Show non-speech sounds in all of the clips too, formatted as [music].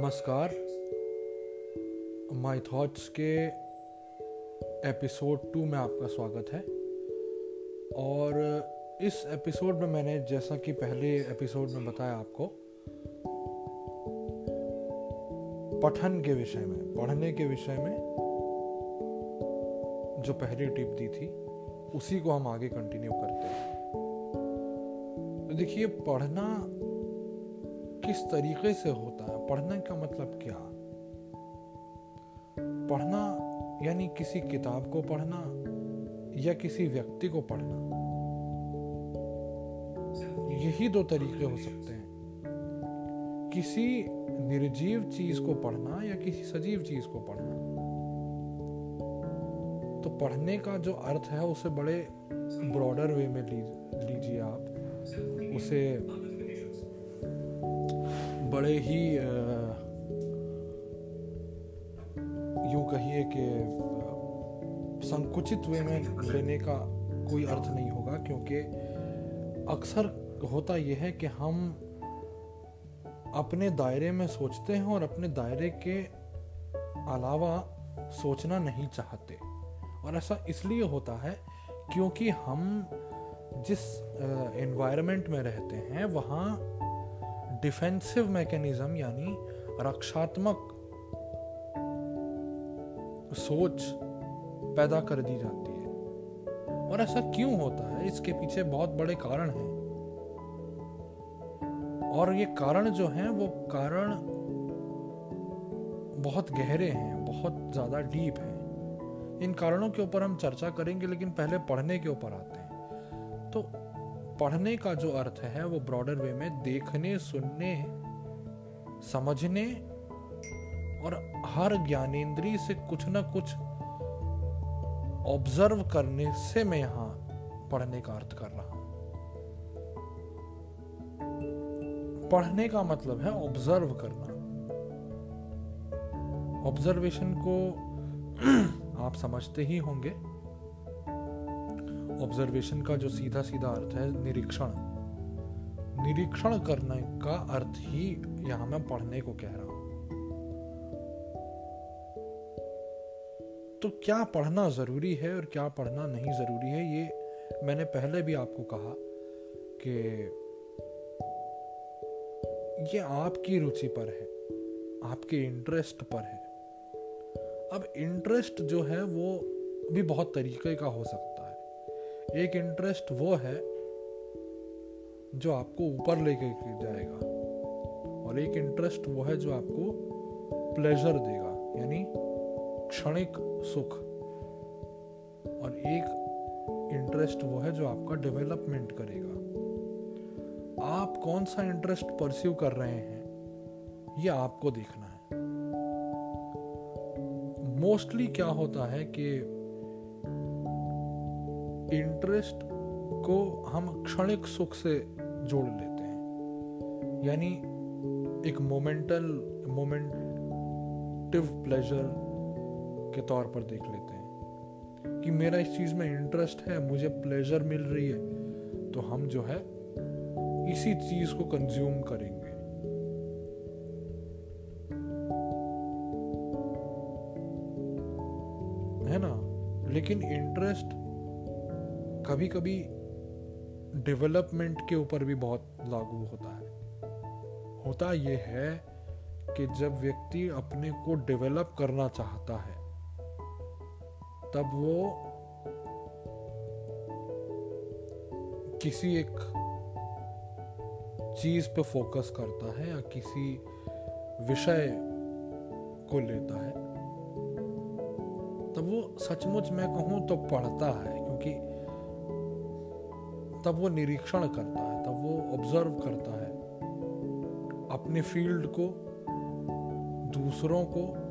नमस्कार। My thoughts के episode two में आपका स्वागत है। और इस एपिसोड में मैंने, जैसा कि पहले एपिसोड में बताया आपको, पठन के विषय में, पढ़ने के विषय में जो पहली टिप दी थी, उसी को हम आगे कंटिन्यू करते हैं। देखिए, पढ़ना किस तरीके से होता है? पढ़ने का मतलब क्या? पढ़ना यानी किसी किताब को पढ़ना या किसी व्यक्ति को पढ़ना? यही दो तरीके हो सकते हैं। किसी निर्जीव चीज़ को पढ़ना या किसी सजीव चीज़ को पढ़ना। तो पढ़ने का जो अर्थ है, उसे बड़े ब्रॉडर वे में लीजिए आप। उसे बड़े ही यूँ कहिए कि संकुचित वे में लेने का कोई अर्थ नहीं होगा, क्योंकि अक्सर होता यह है कि हम अपने दायरे में सोचते हैं और अपने दायरे के अलावा सोचना नहीं चाहते। और ऐसा इसलिए होता है क्योंकि हम जिस एनवायरनमेंट में रहते हैं, वहाँ डिफेंसिव मैकेनिज्म यानी रक्षात्मक सोच पैदा कर दी जाती है। और ऐसा क्यों होता है? इसके पीछे बहुत बड़े कारण हैं। और ये कारण जो हैं, वो कारण बहुत गहरे हैं, बहुत ज़्यादा डीप हैं। इन कारणों के ऊपर हम चर्चा करेंगे, लेकिन पहले पढ़ने के ऊपर आते हैं। तो पढ़ने का जो अर्थ है, वो ब्रॉडर वे में देखने, सुनने, समझने और हर ज्ञानेन्द्रीय से कुछ ना कुछ ऑब्ज़र्व करने से मैं यहाँ पढ़ने का अर्थ कर रहा हूँ। पढ़ने का मतलब है ऑब्ज़र्व करना। ऑब्जर्वेशन को [clears throat] आप समझते ही होंगे। ऑब्जर्वेशन का जो सीधा सीधा अर्थ है निरीक्षण। निरीक्षण करने का अर्थ ही यहाँ मैं पढ़ने को कह रहा हूँ। तो क्या पढ़ना ज़रूरी है और क्या पढ़ना नहीं ज़रूरी है, ये मैंने पहले भी आपको कहा कि ये आपकी रुचि पर है, आपके इंटरेस्ट पर है। अब इंटरेस्ट जो है वो भी बहुत तरीके का हो सकता एक इंटरेस्ट वो है जो आपको ऊपर लेके जाएगा और एक इंटरेस्ट वो है जो आपको प्लेजर देगा, यानी क्षणिक सुख। और एक इंटरेस्ट वो है जो आपका डेवलपमेंट करेगा। आप कौन सा इंटरेस्ट परस्यू कर रहे हैं, ये आपको देखना है। मोस्टली क्या होता है कि इंटरेस्ट को हम क्षणिक सुख से जोड़ लेते हैं। यानी एक मोमेंटल मोमेंटिव प्लेजर के तौर पर देख लेते हैं कि मेरा इस चीज़ में इंटरेस्ट है, मुझे प्लेजर मिल रही है तो हम जो है इसी चीज़ को कंज्यूम करेंगे। है ना? लेकिन इंटरेस्ट कभी कभी डेवलपमेंट के ऊपर भी बहुत लागू होता है। होता यह है कि जब व्यक्ति अपने को डेवलप करना चाहता है, तब वो किसी एक चीज़ पे फोकस करता है या किसी विषय को लेता है। तब वो सचमुच मैं कहूँ तो पढ़ता है, क्योंकि तब वो निरीक्षण करता है, तब वो ऑब्ज़र्व करता है अपने फ़ील्ड को, दूसरों को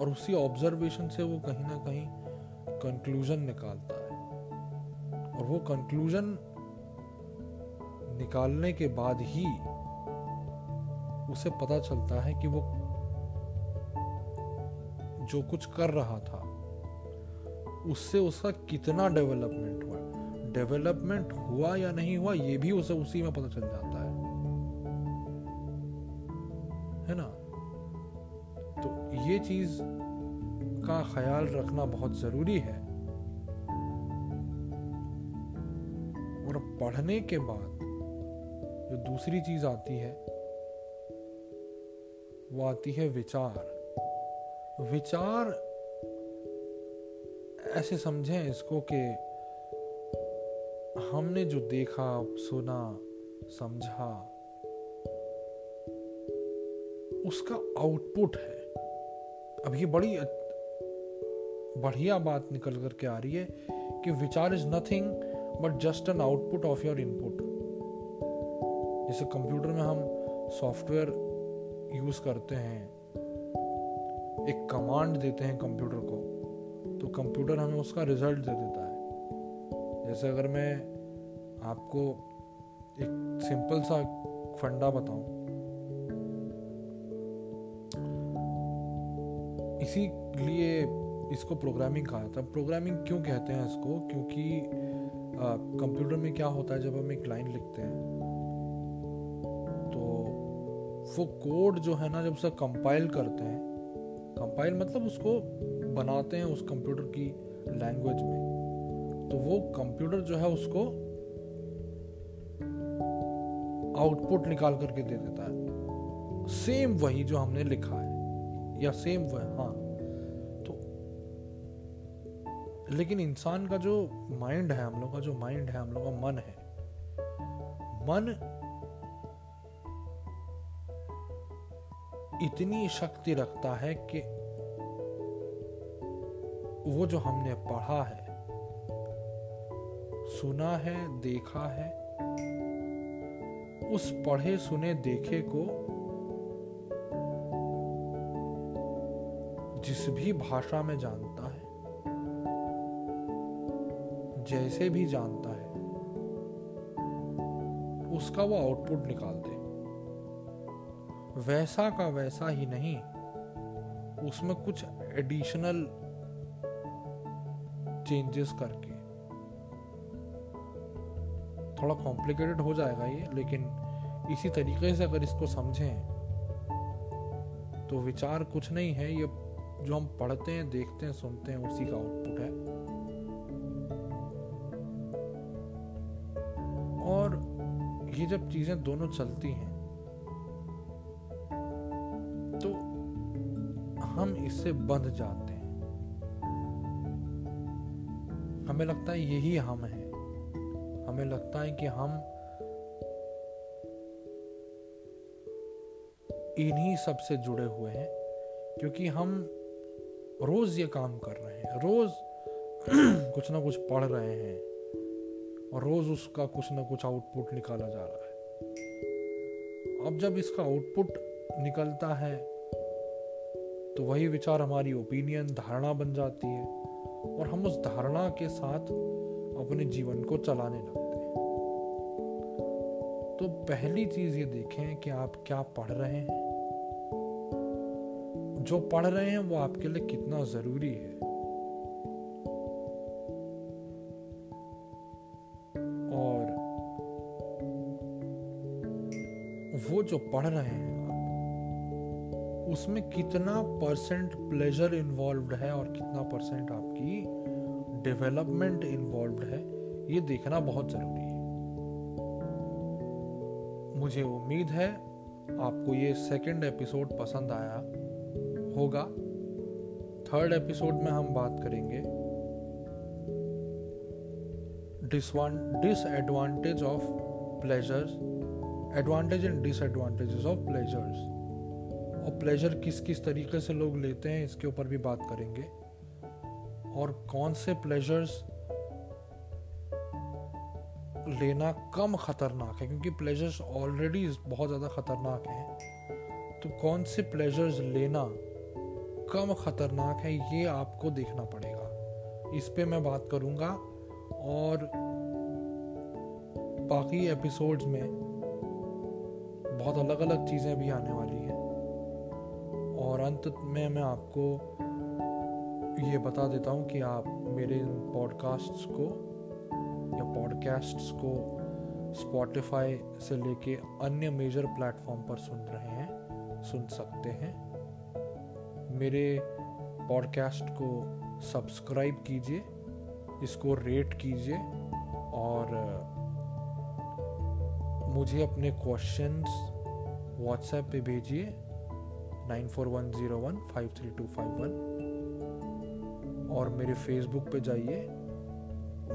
और उसी ऑब्जर्वेशन से वो कहीं ना कहीं कंक्लूजन निकालता है। और वो कंक्लूजन निकालने के बाद ही उसे पता चलता है कि वो जो कुछ कर रहा था उससे उसका कितना डेवलपमेंट हुआ? डेवलपमेंट हुआ या नहीं हुआ, ये भी उसे उसी में पता चल जाता है। है ना? तो ये चीज़ का ख्याल रखना बहुत ज़रूरी है। और पढ़ने के बाद जो दूसरी चीज़ आती है, वो आती है विचार। विचार ऐसे समझें इसको कि हमने जो देखा, सुना, समझा, उसका आउटपुट है। अब ये बड़ी बढ़िया बात निकल कर के आ रही है कि विचार is nothing but just an output of your input जैसे कंप्यूटर में हम सॉफ्टवेयर यूज़ करते हैं, एक कमांड देते हैं कंप्यूटर को। कंप्यूटर हमें उसका रिज़ल्ट दे देता है। जैसे अगर मैं आपको एक सिंपल सा फंडा बताऊँ। इसीलिए इसको प्रोग्रामिंग कहा था प्रोग्रामिंग क्यों कहते हैं इसको? क्योंकि कंप्यूटर में क्या होता है, जब हम एक लाइन लिखते हैं तो वो कोड जो है ना, जब उसे कंपाइल करते हैं कंपाइल मतलब उसको बनाते हैं उस कंप्यूटर की लैंग्वेज में। तो वो कंप्यूटर जो है उसको आउटपुट निकाल करके दे देता है। सेम वही जो हमने लिखा है। या सेम वह हाँ। तो लेकिन इंसान का जो माइंड है, हम लोग का जो माइंड है, हम लोग का मन है। मन इतनी शक्ति रखता है कि वो जो हमने पढ़ा है, सुना है, देखा है, उस पढ़े, सुने, देखे को जिस भी भाषा में जानता है, जैसे भी जानता है, उसका वो आउटपुट निकाल दे वैसा का वैसा ही नहीं। उसमें कुछ एडिशनल चेंजेस करके। थोड़ा कॉम्प्लिकेटेड हो जाएगा ये, लेकिन इसी तरीके से अगर इसको समझें तो विचार कुछ नहीं है। ये जो हम पढ़ते हैं, देखते हैं, सुनते हैं, उसी का आउटपुट है। और ये जब चीज़ें दोनों चलती हैं हम इससे बंध जाते हैं। हमें लगता है यही हम हैं। हमें लगता है कि हम इन्हीं सबसे जुड़े हुए हैं, क्योंकि हम रोज ये काम कर रहे हैं। रोज [clears throat] कुछ ना कुछ पढ़ रहे हैं और रोज उसका कुछ ना कुछ आउटपुट निकाला जा रहा है। अब जब इसका आउटपुट निकलता है तो वही विचार हमारी ओपिनियन धारणा बन जाती है। और हम उस धारणा के साथ अपने जीवन को चलाने लगते हैं। तो पहली चीज़ ये देखें कि आप क्या पढ़ रहे हैं। जो पढ़ रहे हैं वो आपके लिए कितना ज़रूरी है। और वो जो पढ़ रहे हैं उसमें कितना परसेंट प्लेजर इन्वॉल्व है और कितना परसेंट आपकी डेवलपमेंट इन्वॉल्व है, ये देखना बहुत ज़रूरी है। मुझे उम्मीद है आपको ये सेकंड एपिसोड पसंद आया होगा। थर्ड एपिसोड में हम बात करेंगे disadvantage of pleasures advantage and disadvantages of pleasures और प्लेजर किस किस तरीके से लोग लेते हैं, इसके ऊपर भी बात करेंगे। और कौन से प्लेजर्स लेना कम खतरनाक है? क्योंकि प्लेजर्स ऑलरेडी बहुत ज़्यादा खतरनाक हैं। तो कौन से प्लेजर्स लेना कम खतरनाक है, ये आपको देखना पड़ेगा। इस पे मैं बात करूँगा। और बाकी एपिसोड्स में बहुत अलग अलग चीज़ें भी आने वाली हैं। और अंत में मैं आपको ये बता देता हूँ कि आप मेरे इन पॉडकास्ट्स को या पॉडकास्ट्स को स्पॉटिफाई से लेके अन्य मेजर प्लेटफॉर्म पर सुन रहे हैं, सुन सकते हैं। मेरे पॉडकास्ट को सब्सक्राइब कीजिए, इसको रेट कीजिए और, मुझे अपने क्वेश्चंस व्हाट्सएप पे भेजिए। Nine four one zero one five three two five one. और मेरे फेसबुक पे जाइए,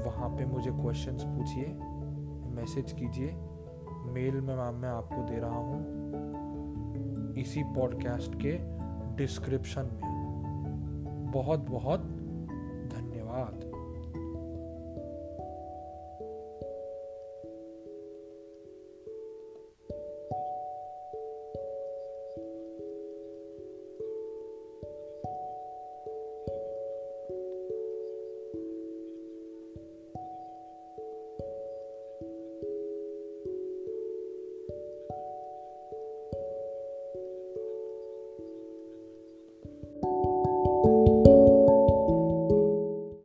वहाँ पे मुझे क्वेश्चंस पूछिए मैसेज कीजिए। मेल में मैम मैं आपको दे रहा हूँ। इसी पॉडकास्ट के डिस्क्रिप्शन में। बहुत बहुत धन्यवाद।